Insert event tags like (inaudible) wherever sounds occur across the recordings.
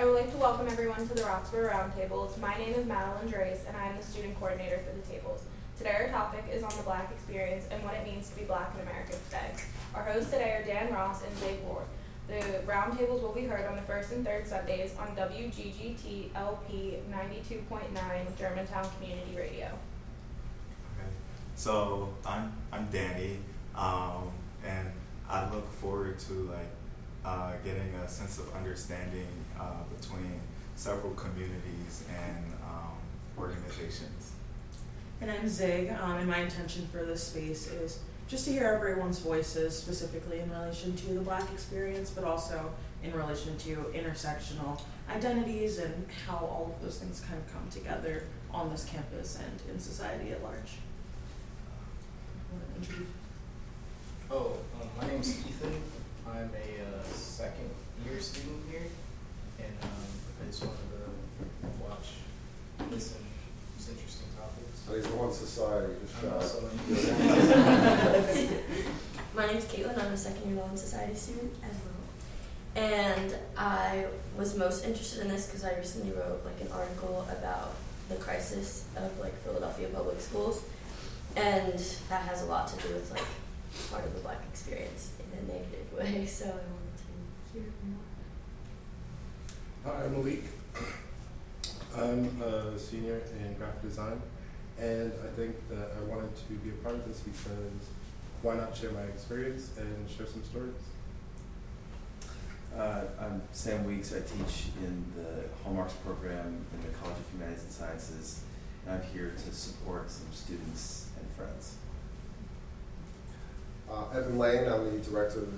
I would like to welcome everyone to the Roxborough Roundtables. My name is Madeline Drace, and I am the student coordinator for the tables. Today, our topic is on the Black experience and what it means to be Black in America today. Our hosts today are Dan Ross and Zay Ward. The roundtables will be heard on the first and third Sundays on WGGT LP 92.9 Germantown Community Radio. Okay. So I'm I'm Danny, um, and I look forward to like uh, getting a sense of understanding uh, between several communities and um, organizations. And I'm Zig, um, and my intention for this space is just to hear everyone's voices, specifically in relation to the Black experience, but also in relation to intersectional identities and how all of those things kind of come together on this campus and in society at large. Oh, um, my name's Ethan. I'm a uh, second year student here, and um, I just wanted to watch, listen, it's interesting topics. So he's one society, I'm just also shy. (laughs) (laughs) in My name's Caitlin. I'm a second year Law and Society student as well. And I was most interested in this because I recently wrote like an article about the crisis of like Philadelphia public schools, and that has a lot to do with like part of the Black experience in a negative way. (laughs) So I wanted to hear more. Hi, I'm Malik. I'm a senior in graphic design, and I think that I wanted to be a part of this because why not share my experience and share some stories? Uh, I'm Sam Weeks. I teach in the Hallmarks program in the College of Humanities and Sciences, and I'm here to support some students and friends. Uh, Evan Lane, I'm the director of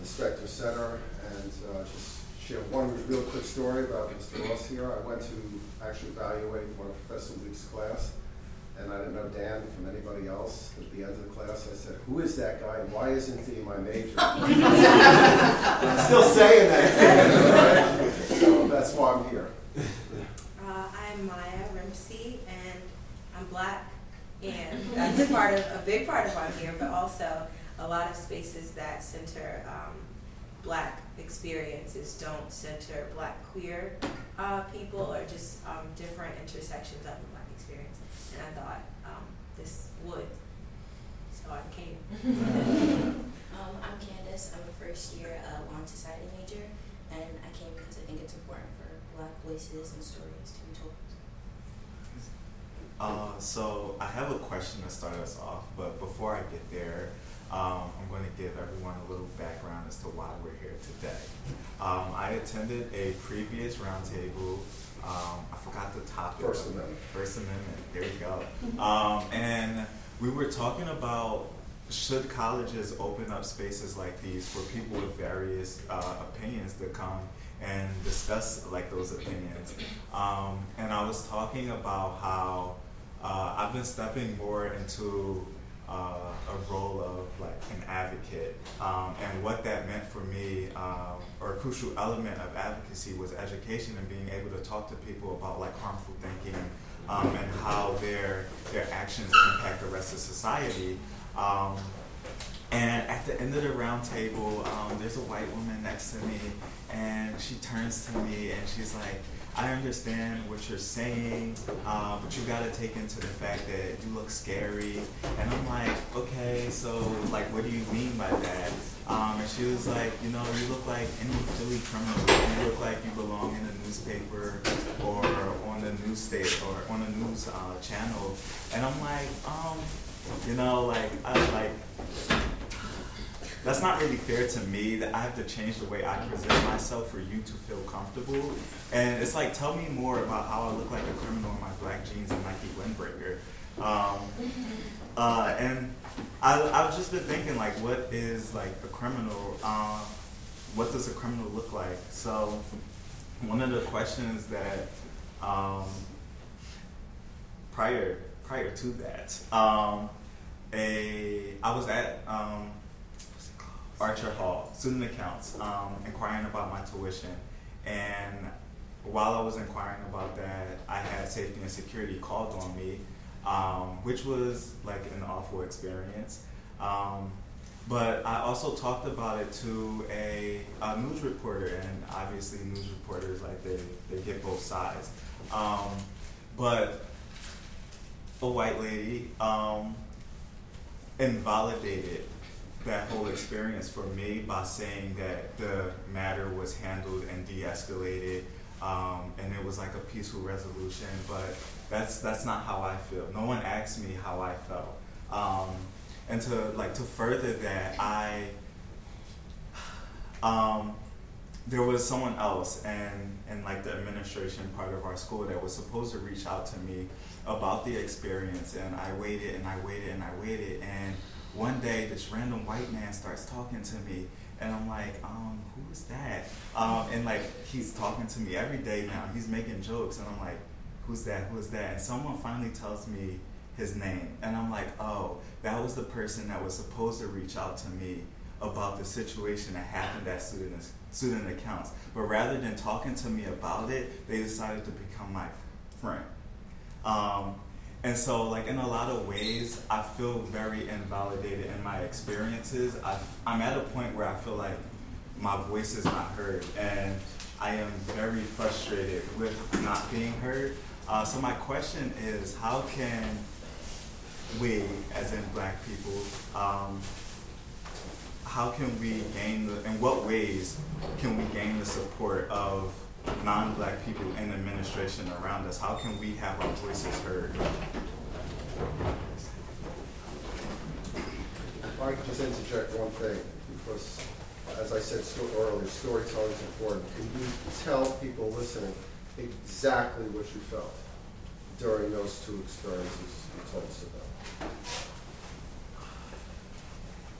the Specter Center, and uh, just share one real quick story about Mr. Ross here. I went to actually evaluate one of Professor Weeks' class, and I didn't know Dan from anybody else. At the end of the class, I said, "Who is that guy? and Why isn't he my major?" (laughs) I'm still saying that. right? So that's why I'm here. Uh, I'm Maya Rimsey, and I'm black, and that's part of a big part of why I'm here. But also, a lot of spaces that center um, black experiences don't center black queer uh, people, or just um, different intersections of the black experience. And I thought um, this would, so I came. (laughs) Um, I'm Candace. I'm a first year uh, law and society major, and I came because I think it's important for Black voices and stories to be told. Uh, so I have a question to start us off, but before I get there, um, I'm going to give everyone a little background as to why we're here today. Um, I attended a previous roundtable. Um, I forgot the topic. First Amendment. First Amendment. There we go. Um, and we were talking about should colleges open up spaces like these for people with various uh, opinions to come and discuss like those opinions. Um, and I was talking about how uh, I've been stepping more into uh, a role of like an advocate, um, and what that meant for me, um, or a crucial element of advocacy was education and being able to talk to people about like harmful thinking um, and how their their actions impact the rest of society. Um, and at the end of the roundtable, um, there's a white woman next to me, and she turns to me and she's like, I understand what you're saying, uh, but you gotta take into the fact that you look scary. And I'm like, okay, so like, what do you mean by that? Um, and she was like, you know, you look like any Philly criminal. You look like you belong in a newspaper or on the news state or on a news uh, channel. And I'm like, um, you know, like I like that's not really fair to me that I have to change the way I present myself for you to feel comfortable. And it's like, tell me more about how I look like a criminal in my black jeans and Nike windbreaker. Um, uh, and I, I've just been thinking, like, what is like a criminal? Um, what does a criminal look like? So, one of the questions that um, prior prior to that, um, a I was at um, Archer Hall, student accounts, um, inquiring about my tuition. And while I was inquiring about that, I had safety and security called on me, um, which was like an awful experience. Um, but I also talked about it to a, a news reporter, and obviously news reporters like they they get both sides. Um, but a white lady um, invalidated that whole experience for me by saying that the matter was handled and de-escalated um, and it was like a peaceful resolution but that's that's not how i feel. No one asked me how i felt. Um, and to like to further that i um, there was someone else and and like the administration part of our school that was supposed to reach out to me about the experience and i waited and i waited and i waited and one day this random white man starts talking to me and I'm like, um, who is that? Um, and like he's talking to me every day now. He's making jokes and I'm like, who's that? Who's that? And someone finally tells me his name and I'm like, oh, that was the person that was supposed to reach out to me about the situation that happened at student student accounts. But rather than talking to me about it, they decided to become my friend. Um, and so, like in a lot of ways, I feel very invalidated in my experiences. I, I'm at a point where I feel like my voice is not heard, and I am very frustrated with not being heard. Uh, so my question is, how can we, as in Black people, um, how can we gain the? In what ways can we gain the support of non-black people in administration around us? How can we have our voices heard? If I could just interject one thing, because as I said sto- earlier, storytelling is important. Can you tell people listening exactly what you felt during those two experiences you told us about?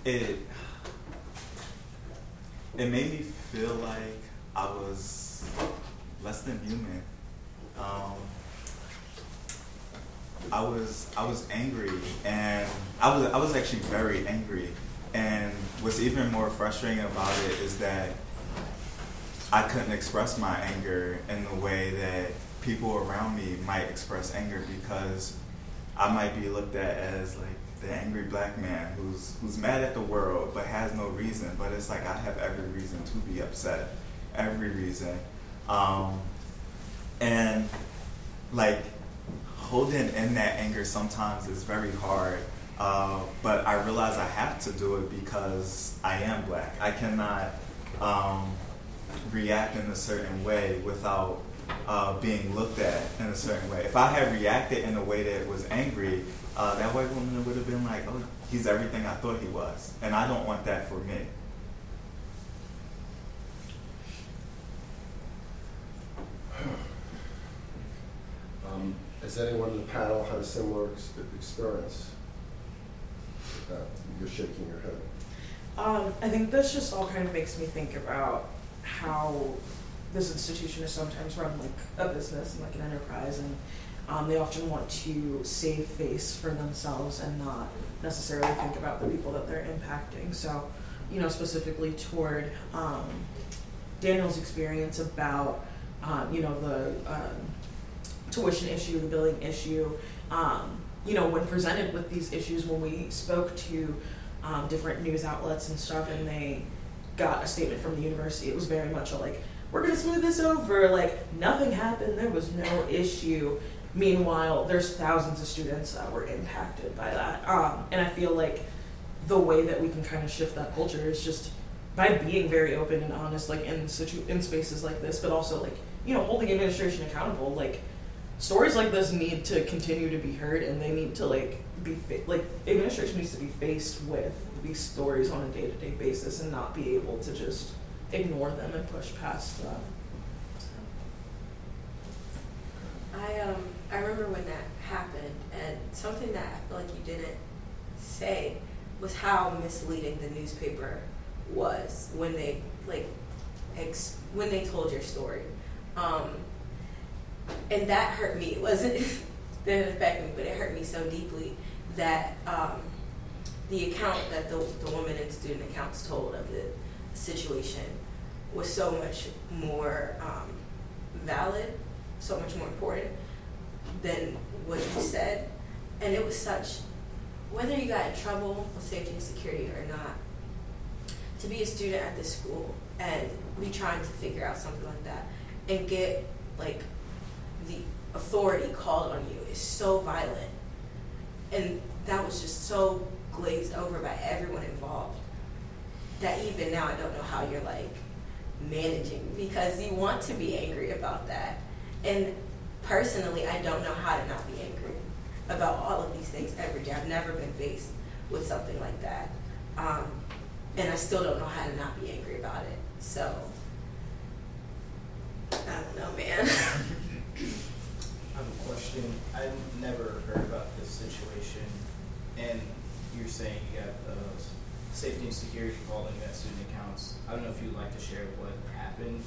It it made me feel like I was less than human. Um, I was I was angry, and I was I was actually very angry. And what's even more frustrating about it is that I couldn't express my anger in the way that people around me might express anger because I might be looked at as like the angry black man who's who's mad at the world but has no reason. But it's like I have every reason to be upset, every reason, um, and like holding in that anger sometimes is very hard. Uh, but I realize I have to do it because I am black. I cannot um, react in a certain way without uh, being looked at in a certain way. If I had reacted in a way that was angry, uh, that white woman would have been like, "Oh, he's everything I thought he was," and I don't want that for me. Um, Has anyone in the panel had a similar ex- experience? that? You're shaking your head. Um, I think this just all kind of makes me think about how this institution is sometimes run like a business and like an enterprise, and um, they often want to save face for themselves and not necessarily think about the people that they're impacting. So, you know, specifically toward um, Daniel's experience about, um, you know, the um, tuition issue, the billing issue. Um, you know, when presented with these issues, when we spoke to um, different news outlets and stuff, and they got a statement from the university, it was very much a like, we're gonna smooth this over, like nothing happened, there was no issue. Meanwhile, there's thousands of students that were impacted by that, um, and I feel like the way that we can kind of shift that culture is just by being very open and honest, like in situ- in spaces like this, but also like you know holding administration accountable, like stories like this need to continue to be heard and they need to like be fa- like administration needs to be faced with these stories on a day-to-day basis and not be able to just ignore them and push past them. I um I remember when that happened, and something that I feel like you didn't say was how misleading the newspaper was when they like ex- when they told your story, um, and that hurt me. It wasn't (laughs) didn't affect me, but it hurt me so deeply that um, the account that the the woman in student accounts told of the situation was so much more um, valid so much more important than what you said. And it was such, whether you got in trouble with safety and security or not, to be a student at this school and be trying to figure out something like that and get like the authority called on you is so violent. And that was just so glazed over by everyone involved that even now I don't know how you're like managing because you want to be angry about that. And personally, I don't know how to not be angry about all of these things every day. I've never been faced with something like that. Um, and I still don't know how to not be angry about it. So, I don't know, man. (laughs) Have question. I've never heard about this situation, and you're saying you got uh, safety and security calling at student accounts. I don't know if you'd like to share what happened,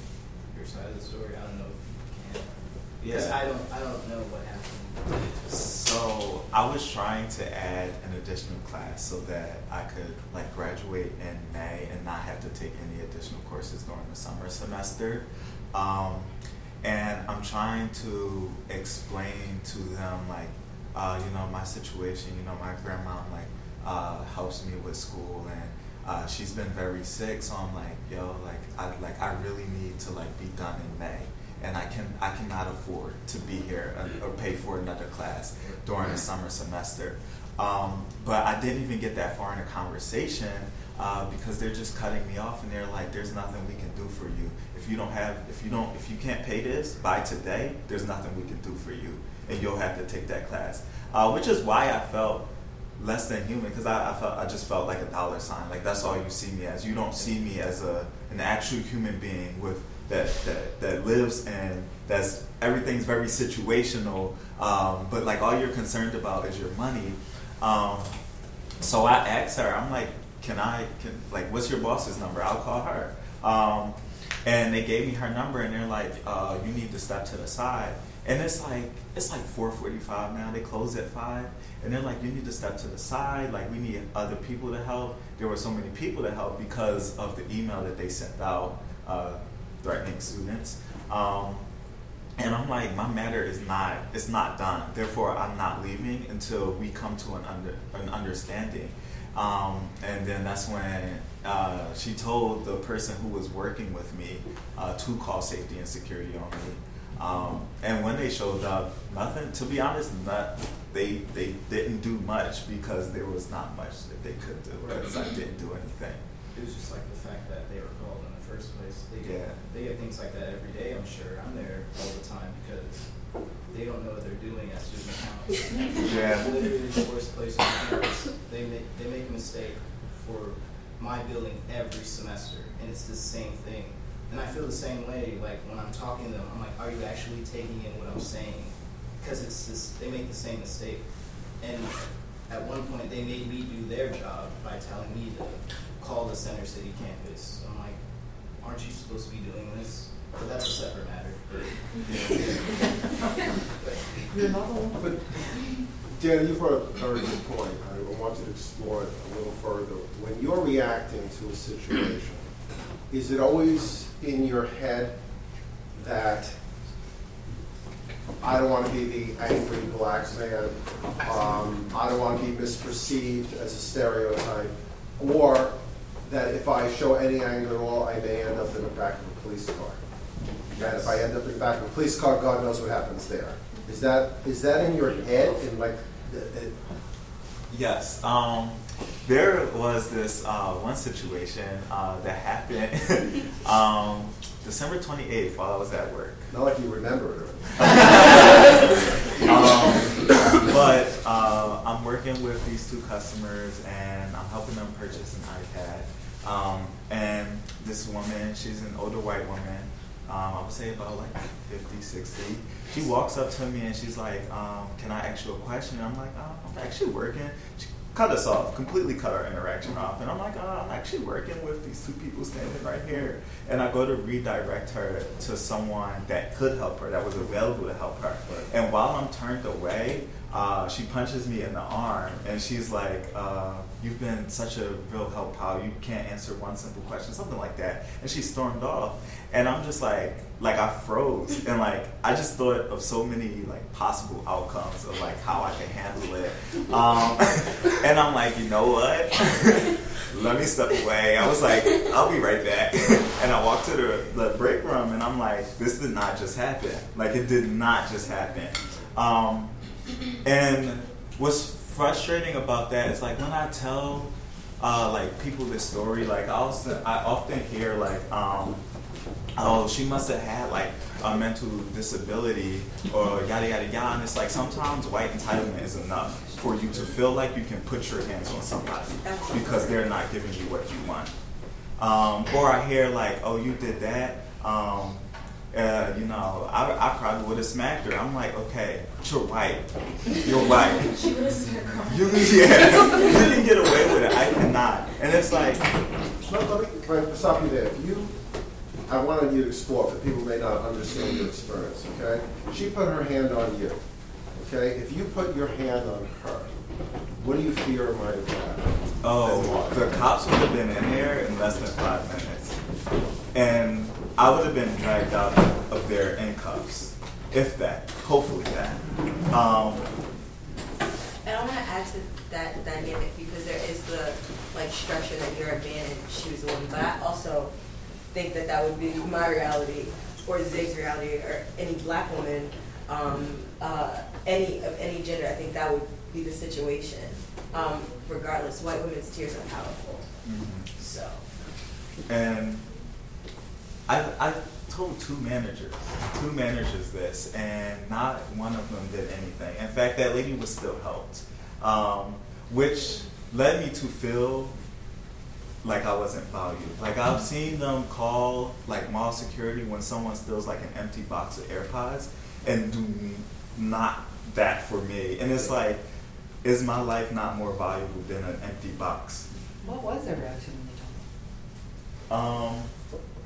your side of the story. I don't know if you can. Because Yeah. I don't, I don't know what happened. So I was trying to add an additional class so that I could like graduate in May and not have to take any additional courses during the summer semester. Um, and I'm trying to explain to them like, uh, you know, my situation. You know, my grandma like uh, helps me with school and. Uh, she's been very sick, so I'm like, yo, like, I like, I really need to like be done in May, and I can, I cannot afford to be here or pay for another class during the summer semester. Um, but I didn't even get that far in a conversation uh, because they're just cutting me off, and they're like, "There's nothing we can do for you if you don't have, if you don't, if you can't pay this by today. There's nothing we can do for you, and you'll have to take that class." Uh, which is why I felt less than human because I, I felt I just felt like a dollar sign. Like that's all you see me as. You don't see me as a an actual human being with that that, that lives and that's everything's very situational. Um, but like all you're concerned about is your money. Um, so I asked her. I'm like, can I can like what's your boss's number? I'll call her. Um, and they gave me her number and they're like, uh, you need to step to the side. And it's like it's like 4:45 now. They close at five, and they're like, you need to step to the side. Like we need other people to help. There were so many people to help because of the email that they sent out uh, threatening students. Um, and I'm like, my matter is not it's not done. Therefore, I'm not leaving until we come to an under an understanding. Um, and then that's when uh, she told the person who was working with me uh, to call safety and security on me. Um, and when they showed up, nothing. To be honest, not they they didn't do much because there was not much that they could do because I didn't do anything. It was just like the fact that they were called in the first place. They get, Yeah. they get things like that every day, I'm sure. I'm there all the time because they don't know what they're doing at student accounts. (laughs) Yeah. Literally the worst place. They make, they make a mistake for my building every semester, and it's the same thing. And I feel the same way, like when I'm talking to them, I'm like, are you actually taking in what I'm saying? Because it's just, they make the same mistake. And at one point, they made me do their job by telling me to call the Center City campus. I'm like, aren't you supposed to be doing this? But that's a separate matter. (laughs) You're not But Dan, you brought up a very good point. I want to explore it a little further. When you're reacting to a situation, is it always in your head that I don't want to be the angry black man, um, I don't want to be misperceived as a stereotype, or that if I show any anger at all, I may end up in the back of a police car? And if I end up in the back of a police car, God knows what happens there. Is that, is that in your head, like, Yes. Um, there was this uh, one situation uh, that happened (laughs) um, December 28th while I was at work. not like you remember it. (laughs) um, but uh, I'm working with these two customers and I'm helping them purchase an iPad. Um, and this woman, she's an older white woman, um, I would say about like 50, 60. She walks up to me and she's like, um, Can I ask you a question? And I'm like, oh, I'm actually working. She cut us off, completely cut our interaction off. And I'm like, oh, I'm actually working with these two people standing right here. And I go to redirect her to someone that could help her, that was available to help her. And while I'm turned away, uh, she punches me in the arm and she's like, uh, You've been such a real help, pal. You can't answer one simple question, something like that. And she stormed off. And I'm just like, like I froze. And like, I just thought of so many like possible outcomes of like how I could handle it. Um, (laughs) and I'm like, you know what? (laughs) let me step away. I was like, I'll be right back. (laughs) and I walked to the, the break room and I'm like, this did not just happen. Like, it did not just happen. Um, and what's frustrating about that is like when I tell uh, like people this story, like I I often hear like, um, oh, she must have had like a mental disability or yada yada yada. And it's like sometimes white entitlement is enough for you to feel like you can put your hands on somebody because they're not giving you what you want. Um, or I hear like, oh, you did that. Um, uh, you know, I, I probably would have smacked her. I'm like, okay, you're white. You're white. (laughs) She would have started crying. You can, yeah, you can get away with it. I cannot. And it's like, Let, let me, let me stop you there. If you, I wanted you to explore, for people may not understand your experience, okay? She put her hand on you, okay? If you put your hand on her, what do you fear might have happened? oh, the cops would have been in there in less than five minutes. And I would have been dragged out of there in cuffs. If that. Hopefully that. Um, And I want to add to that dynamic because there is the like structure that you're a man and she was a woman, but I also think that that would be my reality or Zig's reality or any black woman, um, uh, any of any gender. I think that would be the situation. Um, regardless, white women's tears are powerful. So And I, I told two managers, two managers this, and not one of them did anything. In fact, that lady was still helped, um, which led me to feel like I wasn't valued. Like I've seen them call like mall security when someone steals like an empty box of AirPods and do not that for me. And it's like, is my life not more valuable than an empty box? What was their reaction when they told Um,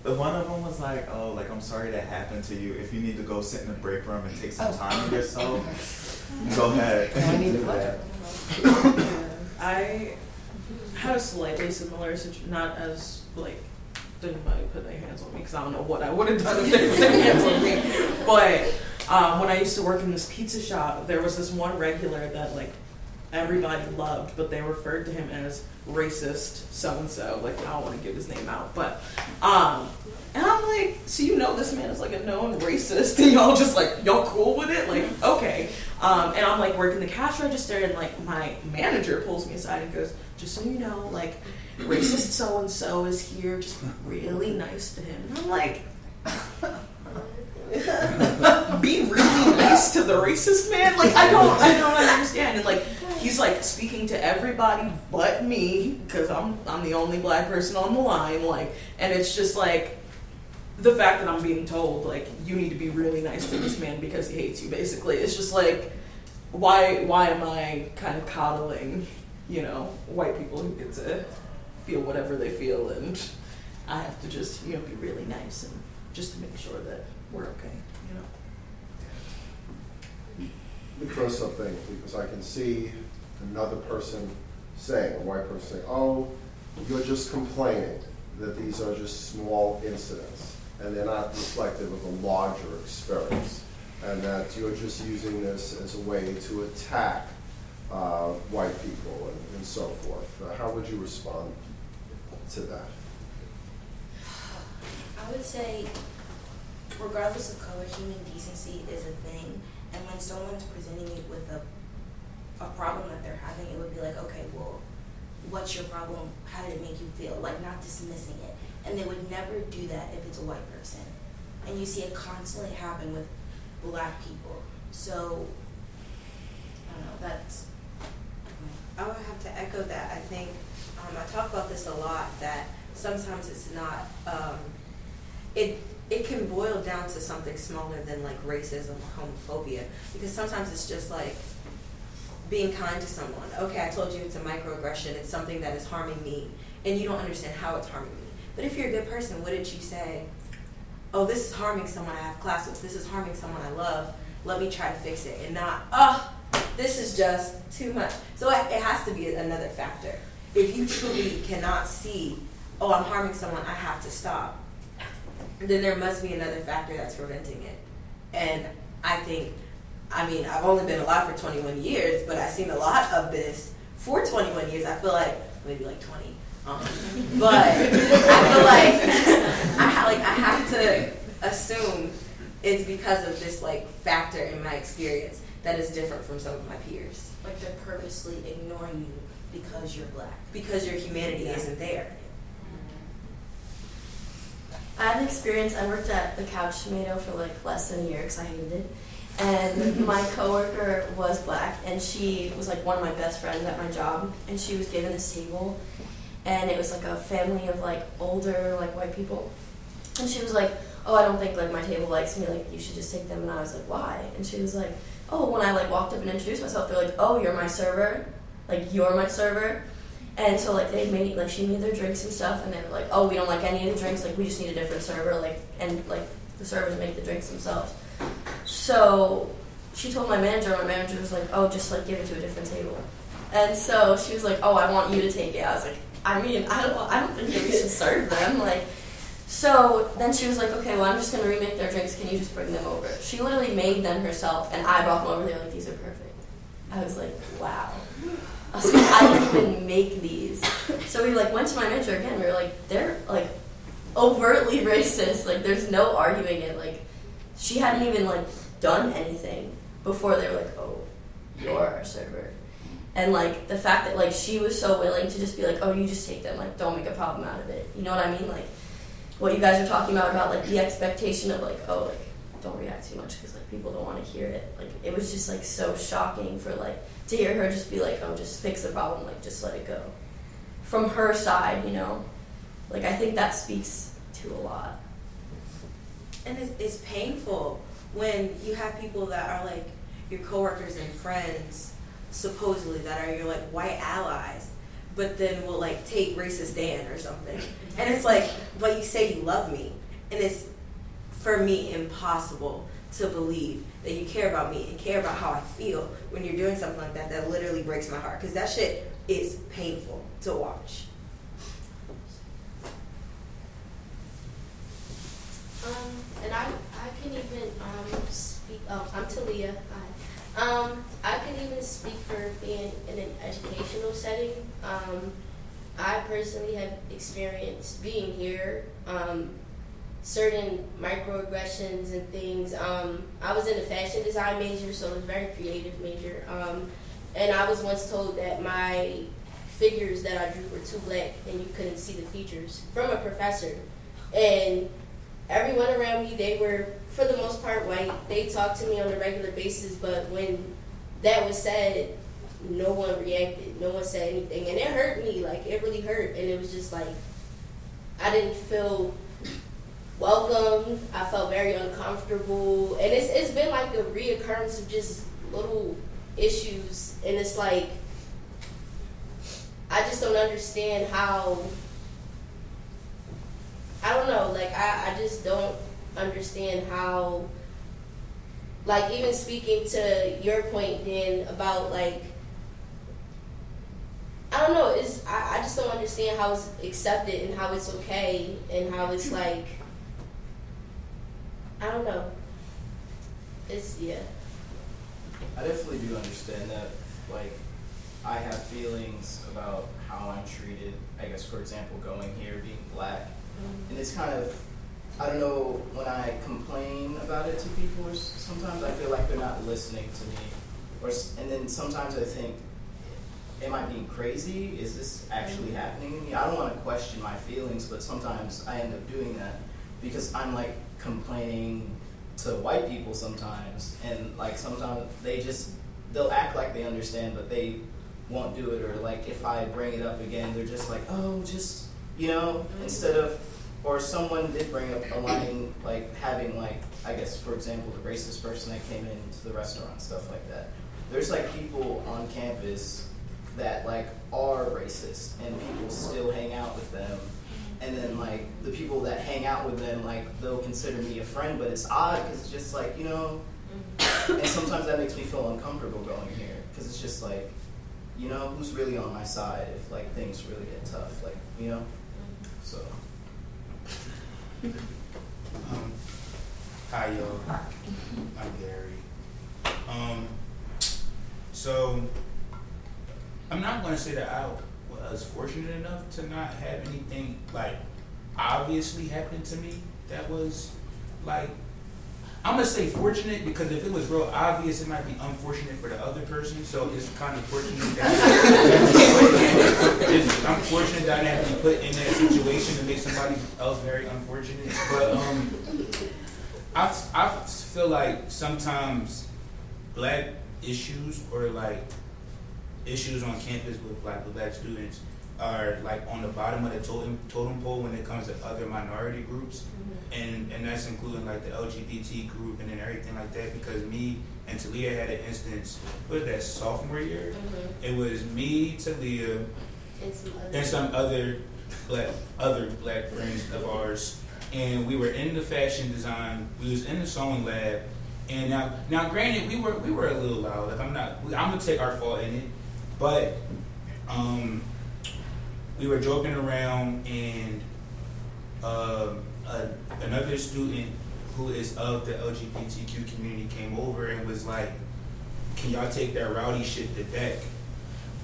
the one of them was like, "Oh, like I'm sorry that happened to you. If you need to go sit in the break room and take some Oh. time with yourself, (laughs) go ahead." I need to (laughs) Do that. I had a slightly similar situation, not as like didn't nobody put their hands on me because I don't know what I would have done if they put their hands on me. (laughs) But um, when I used to work in this pizza shop, there was this one regular that like everybody loved, but they referred to him as racist so and so. Like I don't want to give his name out, but um, and I'm like, so you know this man is like a known racist, (laughs) and y'all just like y'all cool with it? Like okay. Um, and I'm like working the cash register, and like my manager pulls me aside and goes, just so you know, like racist so and so is here, just be really nice to him. And I'm like. (laughs) be really nice to the racist man like i don't i don't understand and like he's like speaking to everybody but me because i'm i'm the only black person on the line like and it's just like the fact that i'm being told like you need to be really nice to this man because he hates you basically. It's just like why why am i kind of coddling you know white people who get to feel whatever they feel and i have to just you know be really nice and just to make sure that we're okay you know? Let me throw something, because I can see another person saying, a white person saying, oh, you're just complaining that these are just small incidents, and they're not reflective of a larger experience, and that you're just using this as a way to attack uh, white people and, and so forth. Uh, how would you respond to that? I would say, regardless of color, human decency is a thing. And when someone's presenting it with a, a problem that they're having, it would be like, okay, well, what's your problem? How did it make you feel? Like, not dismissing it. And they would never do that if it's a white person. And you see it constantly happen with black people. So, I don't know, that's. I would have to echo that. I think um, I talk about this a lot. That sometimes it's not. Um, it it can boil down to something smaller than like racism or homophobia because sometimes it's just like being kind to someone. Okay, I told you it's a microaggression. It's something that is harming me, and you don't understand how it's harming me. But if you're a good person, wouldn't you say, "Oh, this is harming someone I have class with. This is harming someone I love. Let me try to fix it," and not, "Oh, this is just too much." So it it has to be another factor. If you truly cannot see, "Oh, I'm harming someone. I have to stop," then there must be another factor that's preventing it. And I think, I mean, I've only been alive for 21 years, but I've seen a lot of this for 21 years. I feel like maybe like 20. Um, but I feel like (laughs) I ha- like I have to assume it's because of this like factor in my experience that is different from some of my peers Like they're purposely ignoring you because you're black. because your humanity Yeah. isn't there. I had an experience. I worked at the Couch Tomato for like less than a year because I hated it. And my coworker was black, and she was like one of my best friends at my job. And she was given this table, and it was like a family of like older like white people. And she was like, "Oh, I don't think like my table likes me. Like you should just take them." And I was like, "Why?" And she was like, "Oh, when I like walked up and introduced myself, they're like, "Oh, you're my server. Like you're my server." And so like they made like she made their drinks and stuff, and they were like, "Oh, we don't like any of the drinks. Like we just need a different server." Like and like the servers make the drinks themselves. So she told my manager, and my manager was like, "Oh, just like give it to a different table." And so she was like, "Oh, I want you to take it." I was like, "I mean, I don't, I don't think that we should serve them." Like, so then she was like, "Okay, well, I'm just gonna remake their drinks. Can you just bring them over?" She literally made them herself, and I brought them over. They were like, "These are perfect." I was like, "Wow." I was like, I didn't even make these. So we like went to my manager again. We were like, they're like overtly (laughs) racist. Like there's no arguing it. Like she hadn't even like done anything before they were like, oh, you're our server. And like the fact that like she was so willing to just be like, oh, you just take them. Like don't make a problem out of it. You know what I mean? Like what you guys are talking about about like the expectation of like, oh, like don't react too much because like people don't want to hear it. Like it was just like so shocking for like to hear her just be like, oh, just fix the problem, like just let it go. From her side, you know, like I think that speaks to a lot. And it's, it's painful when you have people that are like your coworkers and friends, supposedly that are your like white allies, but then will like take racist stand or something. And it's like, but you say you love me, and it's for me impossible to believe that you care about me and care about how I feel when you're doing something like that. That literally breaks my heart because that shit is painful to watch. Um, and I, I can even um, speak. Oh, I'm Talia. Hi. Um, I can even speak for being in an educational setting. Um, I personally have experienced being here. Um, certain microaggressions and things. Um, I was in a fashion design major, so it was a very creative major. Um, and I was once told that my figures that I drew were too black and you couldn't see the features from a professor. And everyone around me, they were, for the most part, white. They talked to me on a regular basis, but when that was said, no one reacted. No one said anything. And it hurt me. Like, it really hurt. And it was just like, I didn't feel welcome. I felt very uncomfortable. And it's, it's been like a reoccurrence of just little issues. And it's like, I just don't understand how I don't know, like I, I just don't understand how like even speaking to your point then about like I don't know, it's I, I just don't understand how it's accepted and how it's okay and how it's hmm. like I don't know. It's yeah. I definitely do understand that. Like, I have feelings about how I'm treated. I guess, for example, going here, being black, and it's kind of, I don't know, when I complain about it to people, sometimes I feel like they're not listening to me, or and then sometimes I think, am I being crazy? Is this actually happening to me? I don't want to question my feelings, but sometimes I end up doing that because I'm like complaining to white people sometimes, and like sometimes they just they'll act like they understand, but they won't do it, or like if I bring it up again, they're just like, oh, just you know, instead of, or someone did bring up a line like having like I guess for example the racist person that came into the restaurant stuff like that. There's like people on campus that like are racist, and people still hang out with them and then like the people that hang out with them like they'll consider me a friend but it's odd because it's just like you know and sometimes that makes me feel uncomfortable going here because it's just like you know who's really on my side if like things really get tough like you know so (laughs) Um, hi, yo. I'm Gary. Um, so I'm not going to say that I was fortunate enough to not have anything like obviously happen to me that was like I'm gonna say fortunate because if it was real obvious, it might be unfortunate for the other person. So it's kind of fortunate that (laughs) it's, I'm fortunate that I didn't have to be put in that situation to make somebody else very unfortunate. But um, I I feel like sometimes black issues or like issues on campus with like black students are like on the bottom of the totem, totem pole when it comes to other minority groups, Mm-hmm. and and that's including like the LGBT group and then everything like that. Because me and Talia had an instance. What was that sophomore year? Mhm. It was me, Talia, And some other. and some other black other black friends of ours, and we were in the fashion design. We was in the sewing lab, and now now granted we were we were a little loud. Like I'm not I'm gonna take our fault in it, but um we were joking around and um, a, another student who is of the LGBTQ community came over and was like, "Can y'all take that rowdy shit to deck?"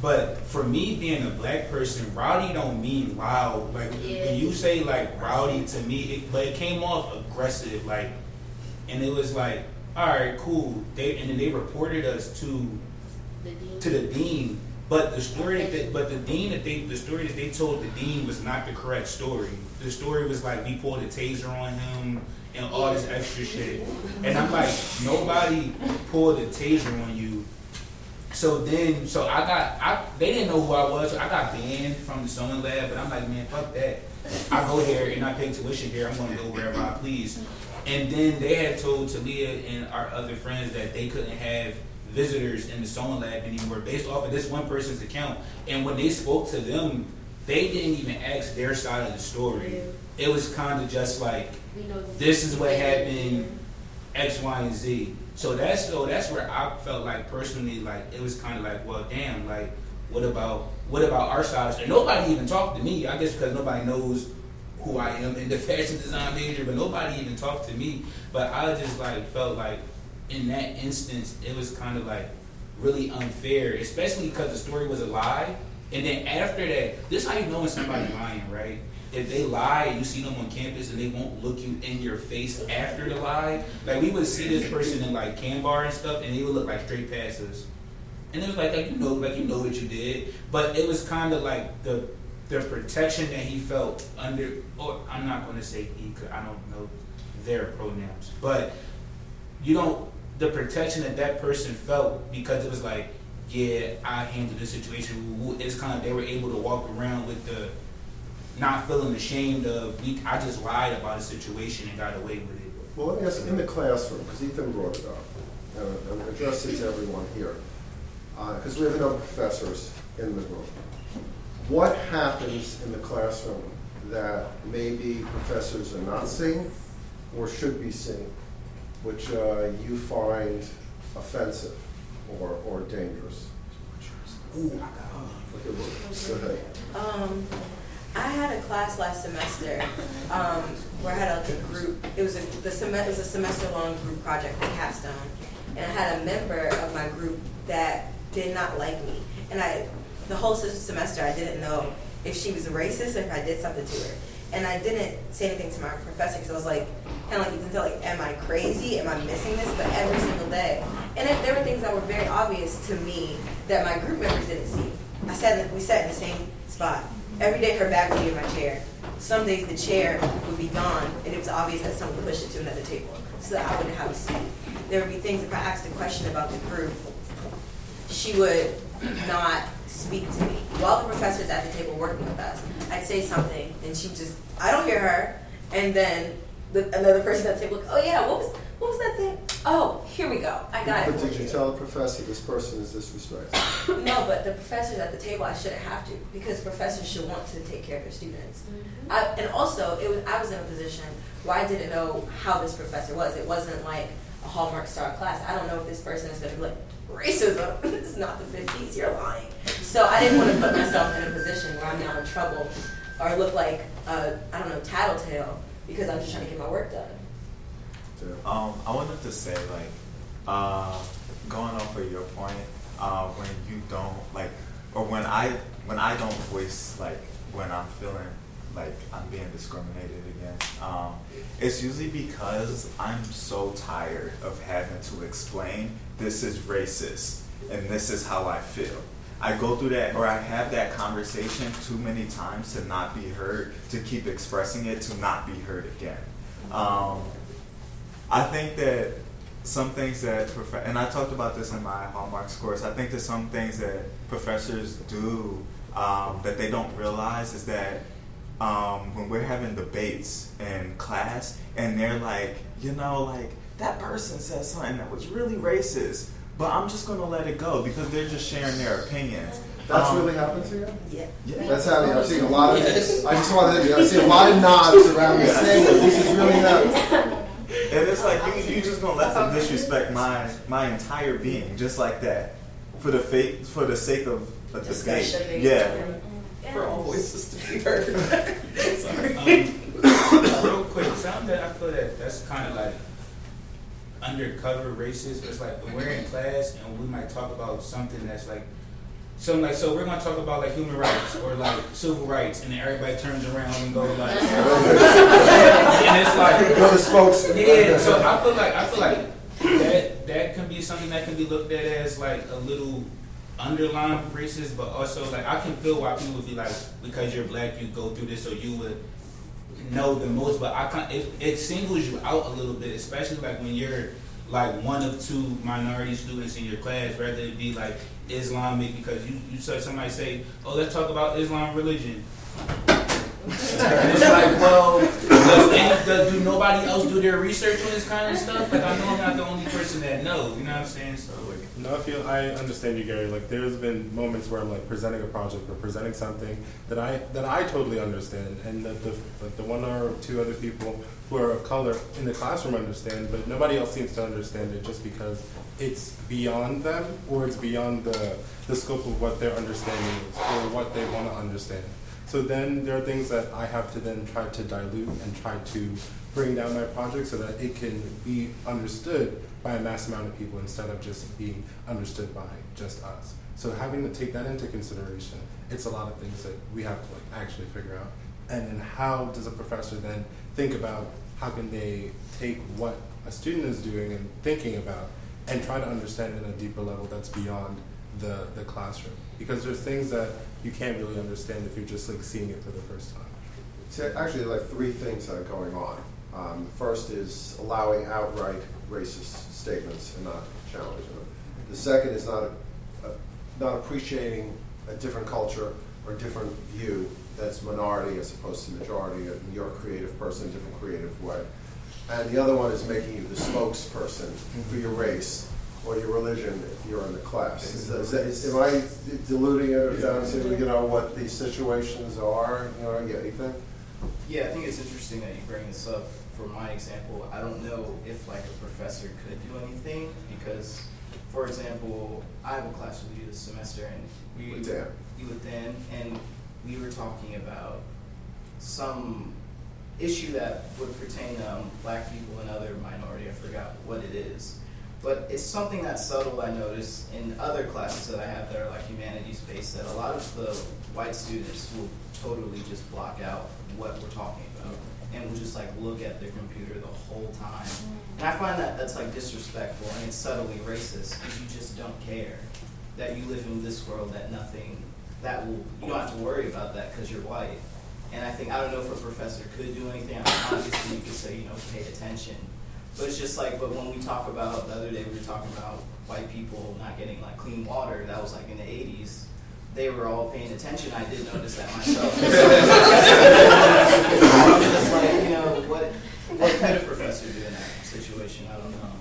But for me being a black person, rowdy don't mean loud. Like Yeah. when you say like rowdy to me, it, but it came off aggressive. Like, and it was like, all right, cool. They and then they reported us to The to the dean. But the story that but the dean that they the story that they told the dean was not the correct story. The story was like we pulled a taser on him and all this extra shit. And I'm like, nobody pulled a taser on you. So then, so I got, I they didn't know who I was. So I got banned from the sewing lab, but I'm like, man, fuck that. I go here and I pay tuition here. I'm gonna go wherever I please. And then they had told Talia and our other friends that they couldn't have visitors in the sewing lab anymore based off of this one person's account. And when they spoke to them, they didn't even ask their side of the story. It was kind of just like, this is what happened, X, Y, and Z. So that's so that's where I felt like personally, like it was kind of like, well, damn, like what about what about our side? And nobody even talked to me. I guess because nobody knows who I am in the (laughs) fashion design major, but nobody even talked to me. But I just like felt like in that instance, it was kind of like really unfair, especially because the story was a lie. And then after that, this is how you know when somebody's lying, right? If they lie you see them on campus and they won't look you in your face after the lie, like we would see this person in like Kanbar and stuff, and they would look like straight past us. And it was like, like you know, like you know what you did, but it was kind of like the the protection that he felt under, or I'm not going to say he, could, I don't know their pronouns, but you don't the protection that that person felt because it was like, yeah, I handled the situation. It's kind of they were able to walk around with the not feeling ashamed of we. I just lied about a situation and got away with it. Well, let in the classroom, because Ethan brought it up, and and address everyone here, uh, because we have enough professors in the room. What happens in the classroom that maybe professors are not seeing or should be seeing, which uh, you find offensive or, or dangerous? Um, I had a class last semester um, where I had a, group. It was a the sem- it was a semester long group project, the capstone, and I had a member of my group that did not like me, and I the whole semester I didn't know if she was racist or if I did something to her, and I didn't say anything to my professor because I was like kind of like you can tell like am I crazy? Am I missing this? But every single day, and if there were things that were very obvious to me that my group members didn't see. I sat in, we sat in the same spot. Every day her back would be in my chair. Some days the chair would be gone and it was obvious that someone pushed it to another table so that I wouldn't have a seat. There would be things if I asked a question about the group, she would not speak to me. While the professor's at the table working with us, I'd say something and she just, I don't hear her. And then the, another person at the table, oh yeah, what was, what was that thing? Oh, here we go. I got it. But did you tell the professor this person is disrespectful? No, but the professors at the table, I shouldn't have to because professors should want to take care of their students. Mm-hmm. I, and also, it was I was in a position where I didn't know how this professor was. It wasn't like a Hallmark star class. I don't know if this person is going to be like racism. (laughs) it's not the fifties. You're lying. So I didn't want to put myself in a position where I'm now in trouble or look like a, I don't know tattletale because I'm just trying to get my work done. Um, I wanted to say like, uh, going off of your point, uh, when you don't like, or when I when I don't voice like when I'm feeling like I'm being discriminated against, um, it's usually because I'm so tired of having to explain this is racist and this is how I feel. I go through that or I have that conversation too many times to not be heard, to keep expressing it, to not be heard again. Um, I think that some things that prof- and I talked about this in my hallmarks course. I think that some things that professors do um, that they don't realize is that um, when we're having debates in class and they're like, you know, like that person said something that was really racist, but I'm just gonna let it go because they're just sharing their opinions. That's Um, really happened to you? Yeah. Yeah. That's happening. I've seen a lot of. This. I just wanted to. I see a lot of nods around this table. This is really happening. And it's like you you just gonna let them disrespect my my entire being just like that for the fake for the sake of a debate. Discussion. Yeah. For all voices to be heard. (laughs) Sorry. Um, real quick, something that I feel that that's kind of like undercover racist. It's like when we're in class and we might talk about something that's like something like so we're gonna talk about like human rights or like civil rights, and then everybody turns around and goes like, (laughs) (laughs) and it's like the spokes. yeah, so I feel like I feel like that that can be something that can be looked at as like a little underlying racist, but also like I can feel why people would be like because you're black you go through this or you would know the most, but I can it, it singles you out a little bit, especially like when you're like one of two minority students in your class, rather it be like Islamic because you you saw somebody say, oh let's talk about Islam religion. And it's like, well, does, any, does do nobody else do their research on this kind of stuff? Like I know I'm not the only person that knows. You know what I'm saying? So like, No, I feel I understand you, Gary. Like, there's been moments where I'm like presenting a project or presenting something that I that I totally understand, and that the like the one or two other people who are of color in the classroom understand, but nobody else seems to understand it just because it's beyond them or it's beyond the the scope of what their understanding is or what they want to understand. So then there are things that I have to then try to dilute and try to bring down my project so that it can be understood by a mass amount of people instead of just being understood by just us. So having to take that into consideration, it's a lot of things that we have to like actually figure out. And then how does a professor then think about how can they take what a student is doing and thinking about and try to understand it a deeper level that's beyond the, the classroom. Because there's things that you can't really understand if you're just like seeing it for the first time. So actually, like three things that are going on. Um, first is allowing outright racist statements and not challenging them. The second is not uh, not appreciating a different culture or a different view that's minority as opposed to majority. You're a creative person, a different creative way. And the other one is making you the spokesperson for your race or your religion if you're in the class. Is, is, is, am I diluting it down to you know what these situations are? You know, yeah, you think? Yeah, I think it's interesting that you bring this up. For my example, I don't know if like a professor could do anything because, for example, I have a class with you this semester, and we With Dan. you with Dan, and we were talking about some issue that would pertain to um, black people and other minority. I forgot what it is, but it's something that's subtle. I notice in other classes that I have that are like humanities based that a lot of the white students will totally just block out what we're talking about and will just like look at their computer the whole time. And I find that that's like disrespectful and it's subtly racist because you just don't care that you live in this world that nothing that will you don't have to worry about that because you're white. And I think I don't know if a professor could do anything. I mean, obviously, you could say you know pay attention, but it's just like. But when we talk about the other day, we were talking about white people not getting like clean water. That was like in the '80s. They were all paying attention. I did notice that myself. I'm (laughs) just like, you know, what what could professor do in that situation? I don't know.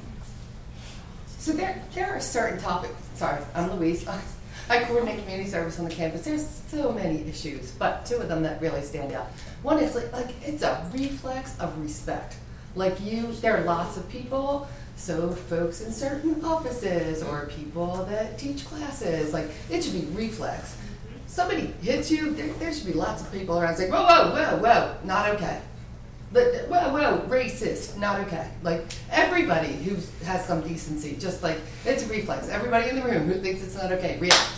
So there, there are certain topics. Sorry, I'm Louise. (laughs) I coordinate community service on the campus. There's so many issues, but two of them that really stand out. One is like, like it's a reflex of respect. Like you, there are lots of people. So folks in certain offices or people that teach classes, like it should be reflex. Somebody hits you, there, there should be lots of people around saying, whoa, whoa, whoa, whoa, not okay. But whoa, whoa, racist, not okay. Like everybody who has some decency, just like it's a reflex. Everybody in the room who thinks it's not okay, react.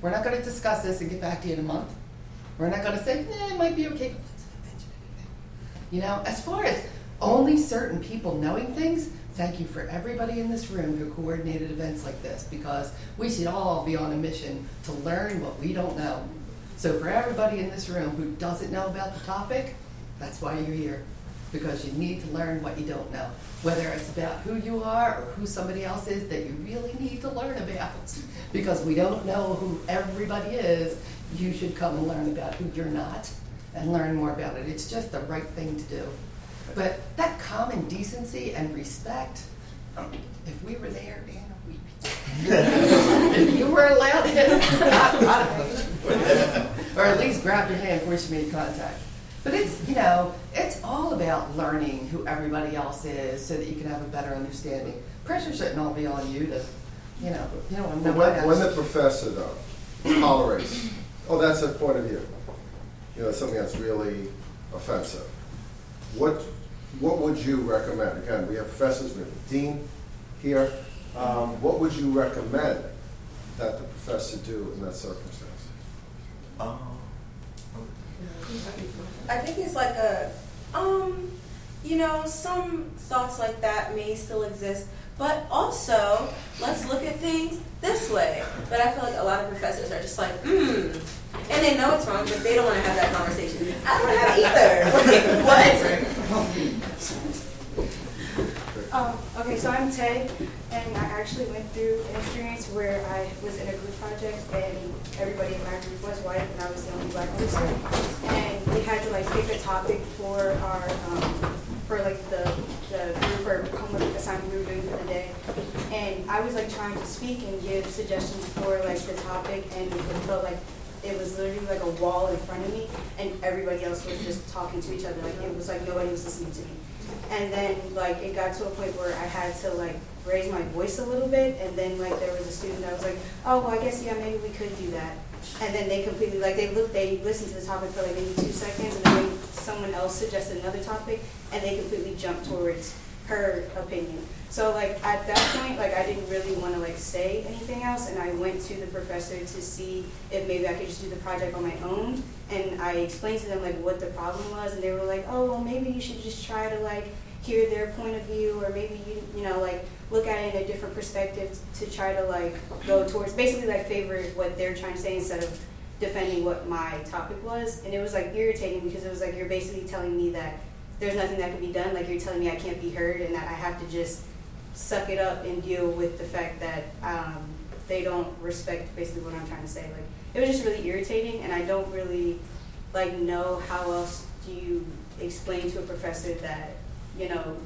We're not going to discuss this and get back to you in a month. We're not going to say, eh, it might be okay. You know, as far as only certain people knowing things, thank you for everybody in this room who coordinated events like this because we should all be on a mission to learn what we don't know. So, for everybody in this room who doesn't know about the topic, that's why you're here because you need to learn what you don't know. Whether it's about who you are or who somebody else is that you really need to learn about. Because we don't know who everybody is, you should come and learn about who you're not and learn more about it. It's just the right thing to do. But that common decency and respect, if we were there, Dan, we'd be. if you were allowed to, or at least grab your hand before you made contact. But it's, you know, it's all about learning who everybody else is so that you can have a better understanding. Pressure shouldn't all be on you to, you know, you know, when, when the professor though tolerates, oh, that's a point of view. You know, something that's really offensive. What, what would you recommend? Again, we have professors, we have a dean here. Um, what would you recommend that the professor do in that circumstance? Um, I think it's like a, um, you know, some thoughts like that may still exist, but also let's look at things this way. But I feel like a lot of professors are just like, hmm, and they know it's wrong, but they don't want to have that conversation. I don't have it either. (laughs) what? Um, okay, so I'm Tay, and I actually went through an experience where I was in a group project, and everybody in my group was white, and I was the only black person. And we had to like pick a topic for our, um, for like the, the group or homework assignment we were doing for the day. And I was like trying to speak and give suggestions for like the topic, and it felt like it was literally like a wall in front of me, and everybody else was just talking to each other. Like it was like nobody was listening to me. And then like it got to a point where I had to like raise my voice a little bit, and then like there was a student that was like, oh well, I guess yeah, maybe we could do that. And then they completely like they looked, they listened to the topic for like maybe two seconds, and then someone else suggested another topic, and they completely jumped towards her opinion. So like at that point, like I didn't really want to like say anything else, and I went to the professor to see if maybe I could just do the project on my own. And I explained to them like what the problem was, and they were like, "Oh, well, maybe you should just try to like hear their point of view, or maybe you you know like look at it in a different perspective to try to like go towards basically like favor what they're trying to say instead of defending what my topic was." And it was like irritating because it was like you're basically telling me that there's nothing that can be done. Like you're telling me I can't be heard, and that I have to just suck it up and deal with the fact that um, they don't respect basically what I'm trying to say. Like it was just really irritating, and I don't really like know how else do you explain to a professor that you know,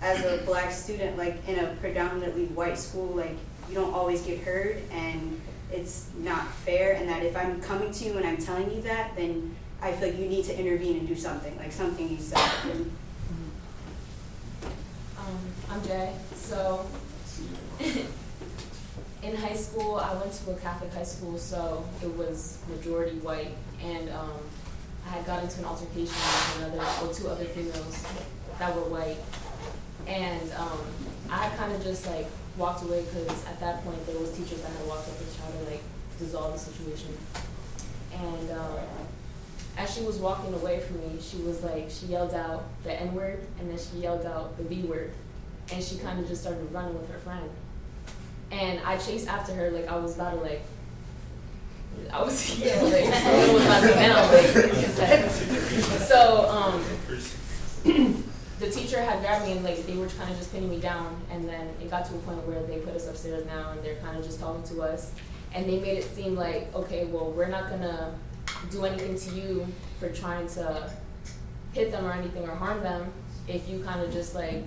as a black student, like in a predominantly white school, like you don't always get heard, and it's not fair. And that if I'm coming to you and I'm telling you that, then I feel like you need to intervene and do something, like something you said happen. Um, I'm Jay. So, (laughs) in high school, I went to a Catholic high school, so it was majority white, and um, I had got into an altercation with another or two other females that were white, and um, I kind of just like walked away because at that point there was teachers that had walked up and tried to like dissolve the situation, and. Um, as she was walking away from me, she was like, she yelled out the N word and then she yelled out the B word. And she kind of just started running with her friend. And I chased after her like I was about to like, I was, (laughs) yeah, like, I was about to down, like, (laughs) so, um, (clears throat) the teacher had grabbed me and like they were kind of just pinning me down. And then it got to a point where they put us upstairs now and they're kind of just talking to us. And they made it seem like, okay, well, we're not gonna do anything to you for trying to hit them or anything or harm them if you kind of just like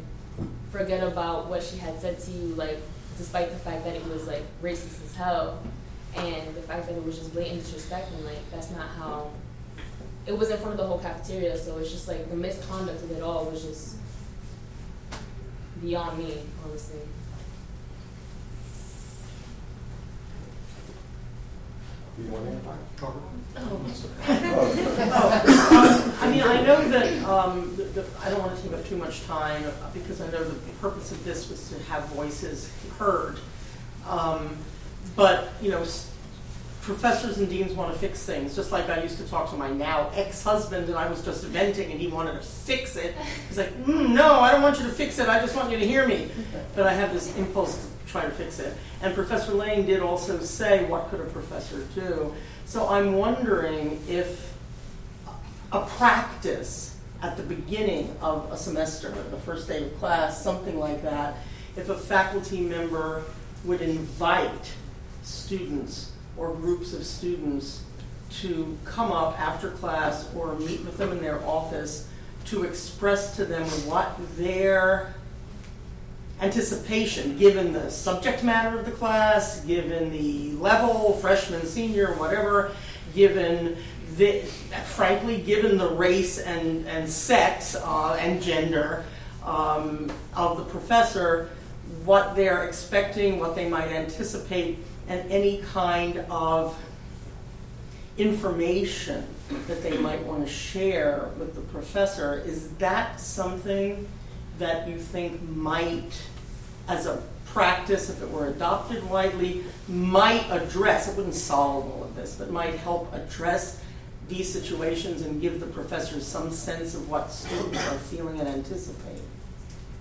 forget about what she had said to you like despite the fact that it was like racist as hell and the fact that it was just blatant disrespect and like that's not how it was in front of the whole cafeteria so it's just like the misconduct of it all was just beyond me honestly Want to? Oh, I mean, I know that, um, the, the, I don't wanna take up too much time, uh, because I know the purpose of this was to have voices heard. Um, but, you know, professors and deans want to fix things, just like I used to talk to my now ex-husband, and I was just venting, and he wanted to fix it. He's like, mm, "No, I don't want you to fix it. I just want you to hear me." But I have this impulse to try to fix it. And Professor Lane did also say, "What could a professor do?" So I'm wondering if a practice at the beginning of a semester, the first day of class, something like that, if a faculty member would invite students or groups of students to come up after class or meet with them in their office to express to them what their anticipation, given the subject matter of the class, given the level, freshman, senior, whatever, given the, frankly, given the race and, and sex uh, and gender um, of the professor, what they're expecting, what they might anticipate, and any kind of information that they might want to share with the professor. Is that something that you think might, as a practice, if it were adopted widely, might address, it wouldn't solve all of this, but might help address these situations and give the professors some sense of what students are feeling and anticipating?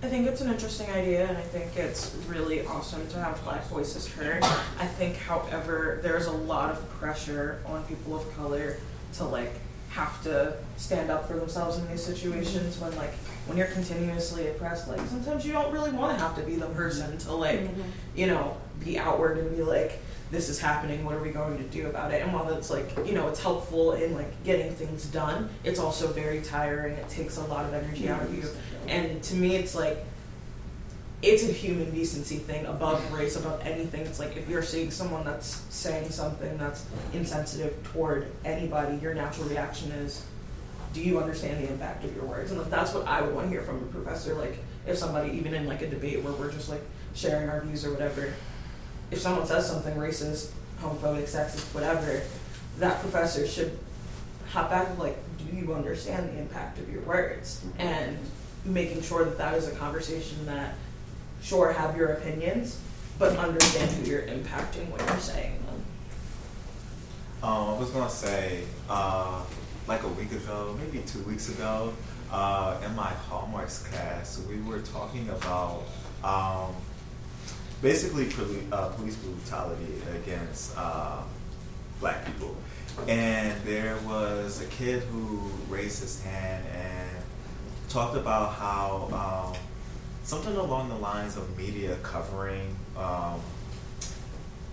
I think it's an interesting idea, and I think it's really awesome to have Black voices heard. I think, however, there's a lot of pressure on people of color to like have to stand up for themselves in these situations when like when you're continuously oppressed like sometimes you don't really want to have to be the person to like Mhm. you know be outward and be like this is happening what are we going to do about it? And while it's like you know it's helpful in like getting things done it's also very tiring it takes a lot of energy out of you. And to me it's like it's a human decency thing above race, above anything. It's like if you're seeing someone that's saying something that's insensitive toward anybody, your natural reaction is, do you understand the impact of your words? And that's what I would want to hear from a professor. Like if somebody, even in like a debate where we're just like sharing our views or whatever, if someone says something racist, homophobic, sexist, whatever, that professor should hop back and like, do you understand the impact of your words? And making sure that that is a conversation that sure have your opinions, but understand who you're impacting when you're saying them. Um, I was gonna say, uh, like a week ago, maybe two weeks ago, uh, in my hallmarks class, we were talking about um, basically poli- uh, police brutality against uh, black people. And there was a kid who raised his hand and talked about how um, something along the lines of media covering um,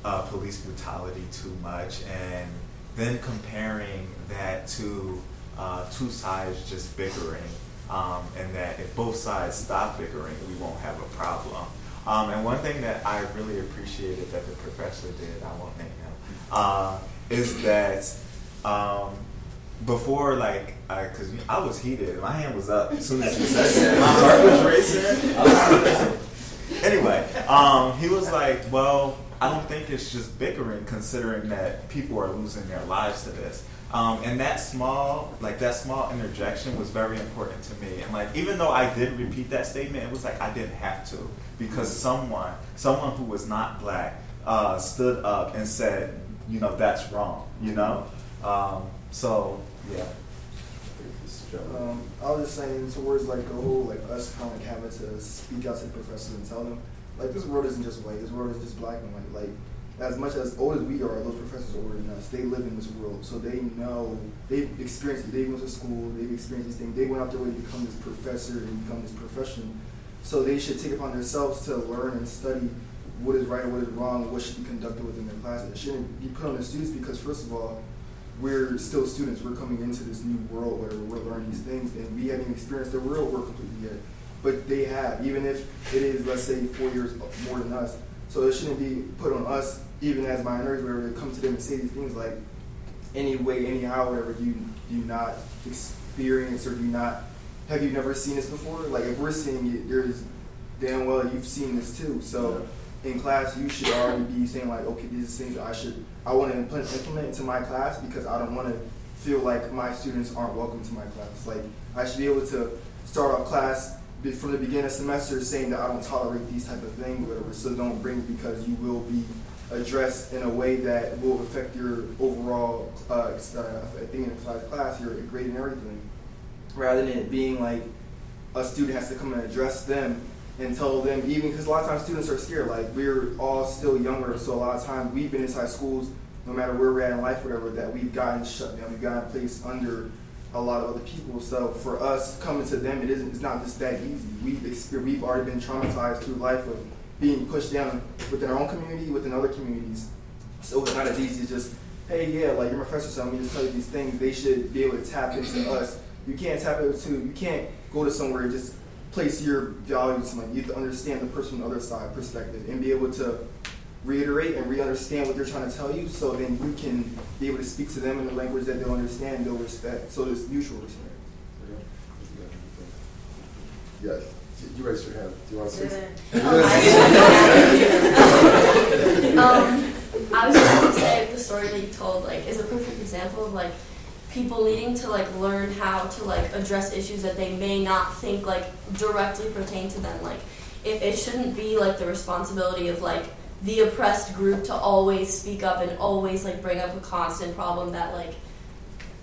uh, police brutality too much and then comparing that to uh, two sides just bickering um, and that if both sides stop bickering we won't have a problem. Um, and one thing that i really appreciated that the professor did i won't name him uh, is that um, before like I because I, was heated my hand was up as soon as he said that my heart was racing (laughs) anyway um, he was like well I don't think it's just bickering, considering that people are losing their lives to this. Um, and that small, like that small interjection was very important to me. And like, even though I did repeat that statement, it was like I didn't have to because someone, someone who was not black, uh, stood up and said, you know, that's wrong. You know, um, so yeah. Um, I was just saying towards like the whole like us kind of having to speak out to the professors and tell them like this world isn't just white. This world is just black and white. Like as much as old as we are, those professors older than us. They live in this world, so they know they've experienced it. They went to school. They've experienced these things. They went out their way to become this professor and become this profession. So they should take upon themselves to learn and study what is right what is wrong, what should be conducted within their classes. It shouldn't be put on the students because first of all, we're still students. We're coming into this new world where we're learning these things, and we haven't experienced the real world completely yet but they have, even if it is, let's say, four years more than us. So it shouldn't be put on us, even as minorities, where we come to them and say these things like, any way, anyhow, whatever, do you do not experience or do not, have you never seen this before? Like, if we're seeing it, there's damn well you've seen this too. So in class, you should already be saying, like, okay, these are things I should, I want to implement, implement into my class because I don't want to feel like my students aren't welcome to my class. Like, I should be able to start off class from the beginning of semester saying that I don't tolerate these type of things, whatever. So don't bring because you will be addressed in a way that will affect your overall uh, uh, thing inside the class, your grade and everything, rather than it being like a student has to come and address them and tell them even because a lot of times students are scared like we're all still younger so a lot of times we've been inside schools no matter where we're at in life whatever that we've gotten shut down we've gotten placed under a lot of other people. So for us coming to them it isn't it's not just that easy. We've experienced we've already been traumatized through life of being pushed down within our own community within other communities. So it's not as easy as just hey yeah like your professor telling me to tell you these things they should be able to tap into us. You can't tap into you can't go to somewhere and just place your values like you have to understand the person on the other side perspective and be able to reiterate and re-understand what they're trying to tell you so then you can be able to speak to them in the language that they'll understand and they'll respect so there's mutual respect. Yes, you raised your hand. Do you want to say? um, I was just gonna say the story that you told like is a perfect example of like people needing to like learn how to like address issues that they may not think like directly pertain to them. Like if it shouldn't be like the responsibility of like the oppressed group to always speak up and always like bring up a constant problem that like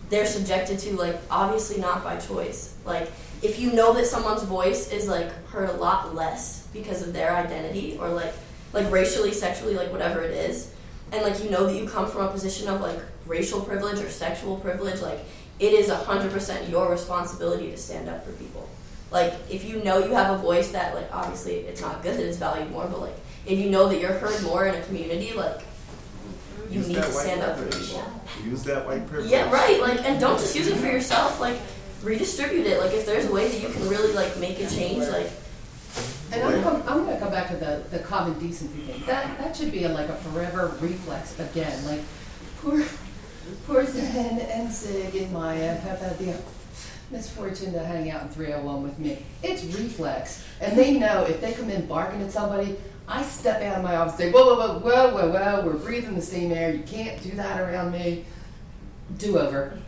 they're subjected to like obviously not by choice. Like if you know that someone's voice is like heard a lot less because of their identity or like like racially, sexually, like whatever it is, and like you know that you come from a position of like racial privilege or sexual privilege, like it is hundred percent your responsibility to stand up for people. Like if you know you have a voice that like obviously it's not good that it's valued more, but like if you know that you're heard more in a community, like mm-hmm. you Use need that to white stand up for people. Use that white privilege. Yeah, right. Like, and don't just use it for yourself. Like, redistribute it. Like, if there's a way that you can really like make a change, like, And I'm, come, I'm going to come back to the, the common decency thing. That that should be a, like a forever reflex again. Like, poor, Zen and Zig and Maya have had the misfortune to hang out in 301 with me. It's reflex, and they know if they come in barking at somebody, I step out of my office, and say, whoa, whoa, whoa, whoa, whoa, whoa, we're breathing the same air. You can't do that around me. Do over.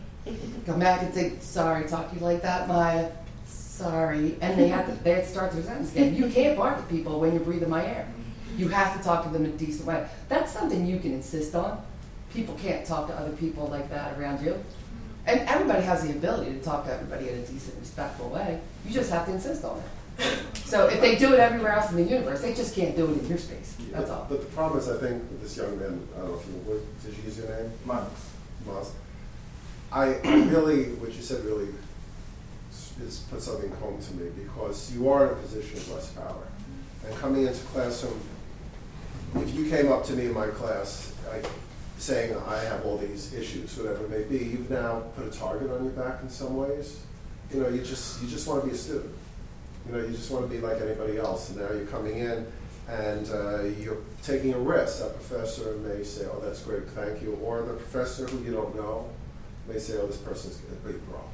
Come back and say, sorry, talk to you like that, Maya. Sorry. And they have to they have to start their sentence again. You can't bark at people when you're breathing my air. You have to talk to them in a decent way. That's something you can insist on. People can't talk to other people like that around you. And everybody has the ability to talk to everybody in a decent, respectful way. You just have to insist on it. So if they do it everywhere else in the universe, they just can't do it in your space. That's all. But the problem is, I think, with this young man, I don't know if you, what, did you use your name? Miles. Miles. I, I really, what you said really is put something home to me because you are in a position of less power. And coming into classroom, if you came up to me in my class, I, saying I have all these issues, whatever it may be, you've now put a target on your back in some ways. You know, you just you just want to be a student. You know, you just want to be like anybody else. And now you're coming in and uh, you're taking a risk. That professor may say, "Oh, that's great, thank you," or the professor who you don't know may say, "Oh, this person's a big problem."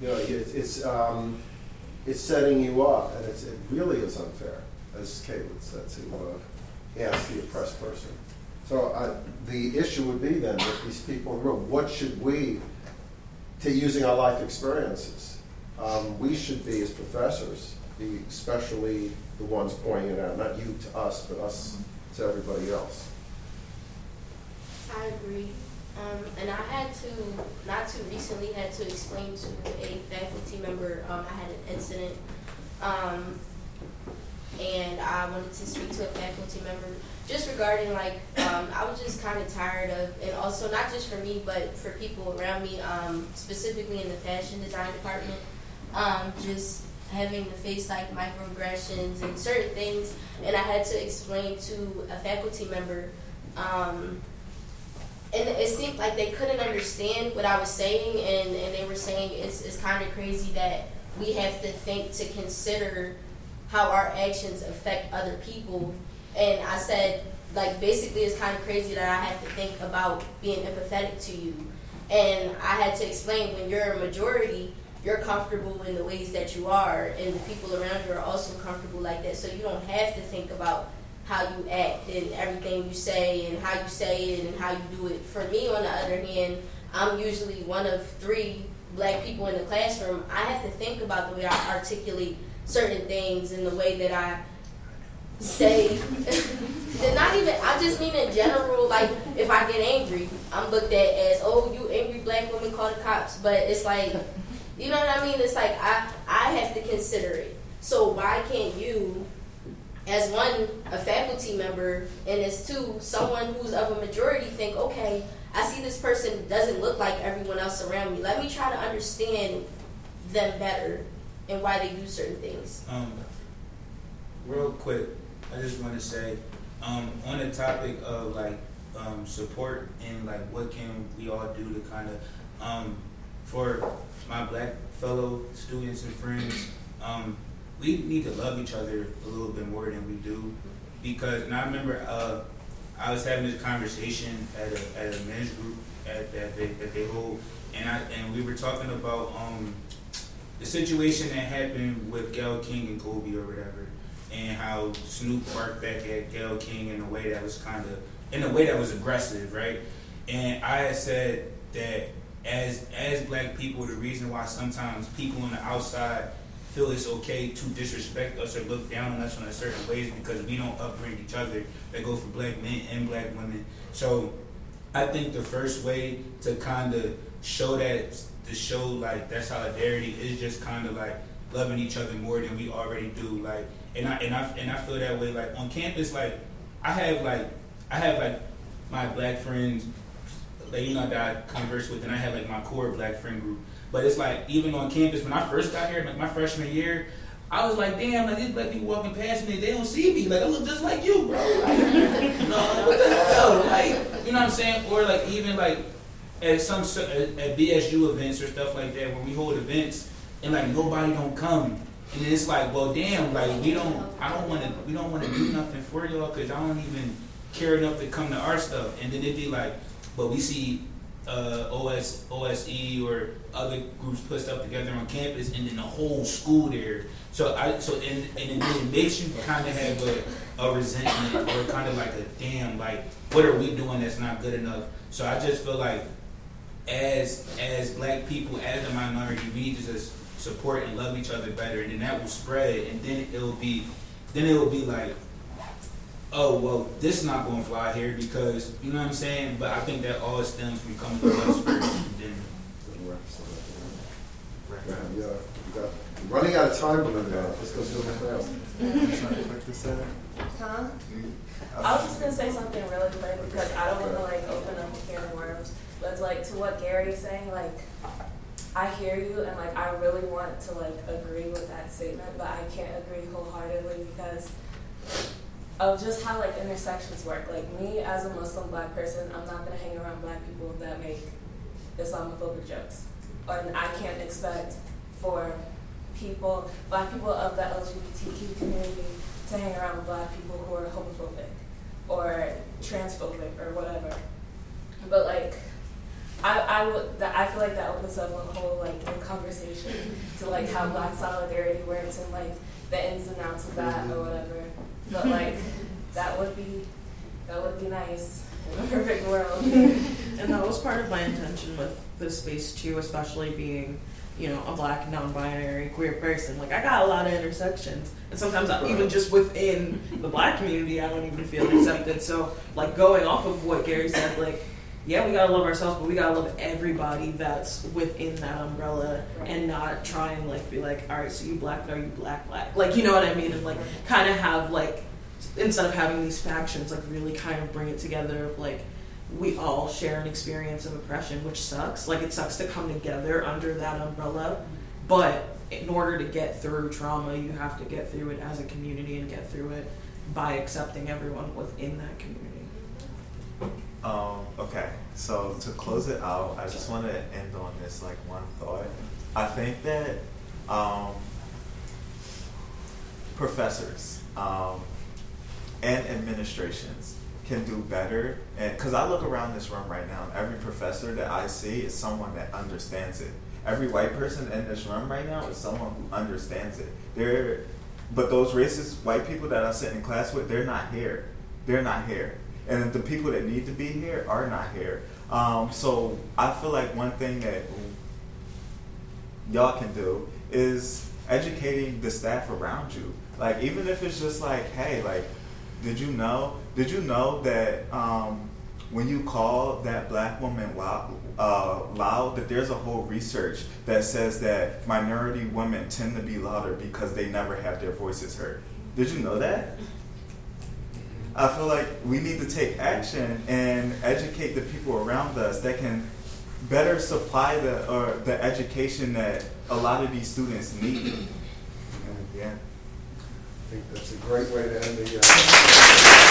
You know, it's it's, um, it's setting you up, and it's, it really is unfair, as Caitlin said, to uh, ask the oppressed person. So uh, the issue would be then with these people in the room, what should we, to using our life experiences, um, we should be as professors, be especially the ones pointing it out, not you to us, but us to everybody else. I agree. Um, and I had to, not too recently, had to explain to a faculty member, um, I had an incident, um, and I wanted to speak to a faculty member just regarding like, um, I was just kind of tired of, and also not just for me, but for people around me, um, specifically in the fashion design department, um, just having to face like microaggressions and certain things, and I had to explain to a faculty member, um, and it seemed like they couldn't understand what I was saying, and, and they were saying it's, it's kind of crazy that we have to think to consider how our actions affect other people. And I said, like, basically, it's kind of crazy that I have to think about being empathetic to you. And I had to explain when you're a majority, you're comfortable in the ways that you are, and the people around you are also comfortable like that. So you don't have to think about how you act and everything you say and how you say it and how you do it. For me, on the other hand, I'm usually one of three black people in the classroom. I have to think about the way I articulate certain things and the way that I say, not even I just mean in general. Like if I get angry, I'm looked at as oh you angry black woman call the cops. But it's like you know what I mean. It's like I I have to consider it. So why can't you? As one, a faculty member, and as two, someone who's of a majority, think, okay, I see this person doesn't look like everyone else around me. Let me try to understand them better and why they do certain things. Um, real quick, I just want to say, um, on the topic of like um, support and like what can we all do to kind of, um, for my black fellow students and friends, um, we need to love each other a little bit more than we do, because and I remember uh, I was having this conversation at a, at a men's group at, that they that they hold, and I and we were talking about um, the situation that happened with Gayle King and Kobe or whatever, and how Snoop barked back at Gayle King in a way that was kind of in a way that was aggressive, right? And I had said that as as black people, the reason why sometimes people on the outside feel it's okay to disrespect us or look down on us in a certain ways because we don't upbring each other. That go for black men and black women. So I think the first way to kind of show that to show like that solidarity is just kind of like loving each other more than we already do. Like, and I and I and I feel that way. Like on campus, like I have like I have like my black friends, like you know that I converse with, and I have like my core black friend group. But it's like even on campus when I first got here, like my freshman year, I was like, damn, like these black people walking past me, they don't see me. Like I look just like you, bro. Like, (laughs) you know, what the hell? Like, you know what I'm saying? Or like even like at some at, BSU events or stuff like that, where we hold events and like nobody don't come. And it's like, well, damn, like we don't, I don't want to, we don't want to do nothing for y'all because y'all don't even care enough to come to our stuff. And then it'd be like, but we see uh, OS, OSE or other groups put stuff together on campus, and then the whole school there. So I, so and and it, makes you kind of have a, a resentment or kind of like a damn, like what are we doing that's not good enough? So I just feel like as as black people, as a minority, we just support and love each other better, and then that will spread, and then it'll be, then it will be like oh well this is not going to fly here because you know what I'm saying but I think that all stems from coming to us first and then Yeah, we got, running out of time, but uh, let's go super fast. Huh? I was just gonna say something really quick because I don't want to like open up a can of worms. But it's like to what Gary's saying, like I hear you and like I really want to like agree with that statement, but I can't agree wholeheartedly because of just how like intersections work. Like me as a Muslim black person, I'm not gonna hang around black people that make Islamophobic jokes. And I can't expect for people, black people of the LGBTQ community to hang around black people who are homophobic or transphobic or whatever. But like I, I would I feel like that opens up a whole like new conversation to like how mm-hmm. black solidarity works and like the ins and outs of that or mm-hmm. whatever. But like that would be that would be nice in a perfect world. (laughs) and that was part of my intention with this space too, especially being, you know, a black non-binary queer person. Like I got a lot of intersections, and sometimes I, even just within the black community, I don't even feel accepted. So like going off of what Gary said, like. Yeah, we gotta love ourselves, but we gotta love everybody that's within that umbrella, and not try and like be like, all right, so you black, but are you black black? Like, you know what I mean? And like, kind of have like instead of having these factions, like really kind of bring it together of like we all share an experience of oppression, which sucks. Like it sucks to come together under that umbrella, but in order to get through trauma, you have to get through it as a community and get through it by accepting everyone within that community. Um, okay, so to close it out, I just want to end on this like one thought. I think that um, professors um, and administrations can do better. And because I look around this room right now, every professor that I see is someone that understands it. Every white person in this room right now is someone who understands it. They're, but those racist white people that I sit in class with, they're not here. They're not here. And the people that need to be here are not here. Um, so I feel like one thing that y'all can do is educating the staff around you. Like even if it's just like, hey, like did you know? Did you know that um, when you call that black woman loud, uh, loud, that there's a whole research that says that minority women tend to be louder because they never have their voices heard. Did you know that? I feel like we need to take action and educate the people around us that can better supply the or the education that a lot of these students need. (clears throat) Yeah. I think that's a great way to end the. Uh,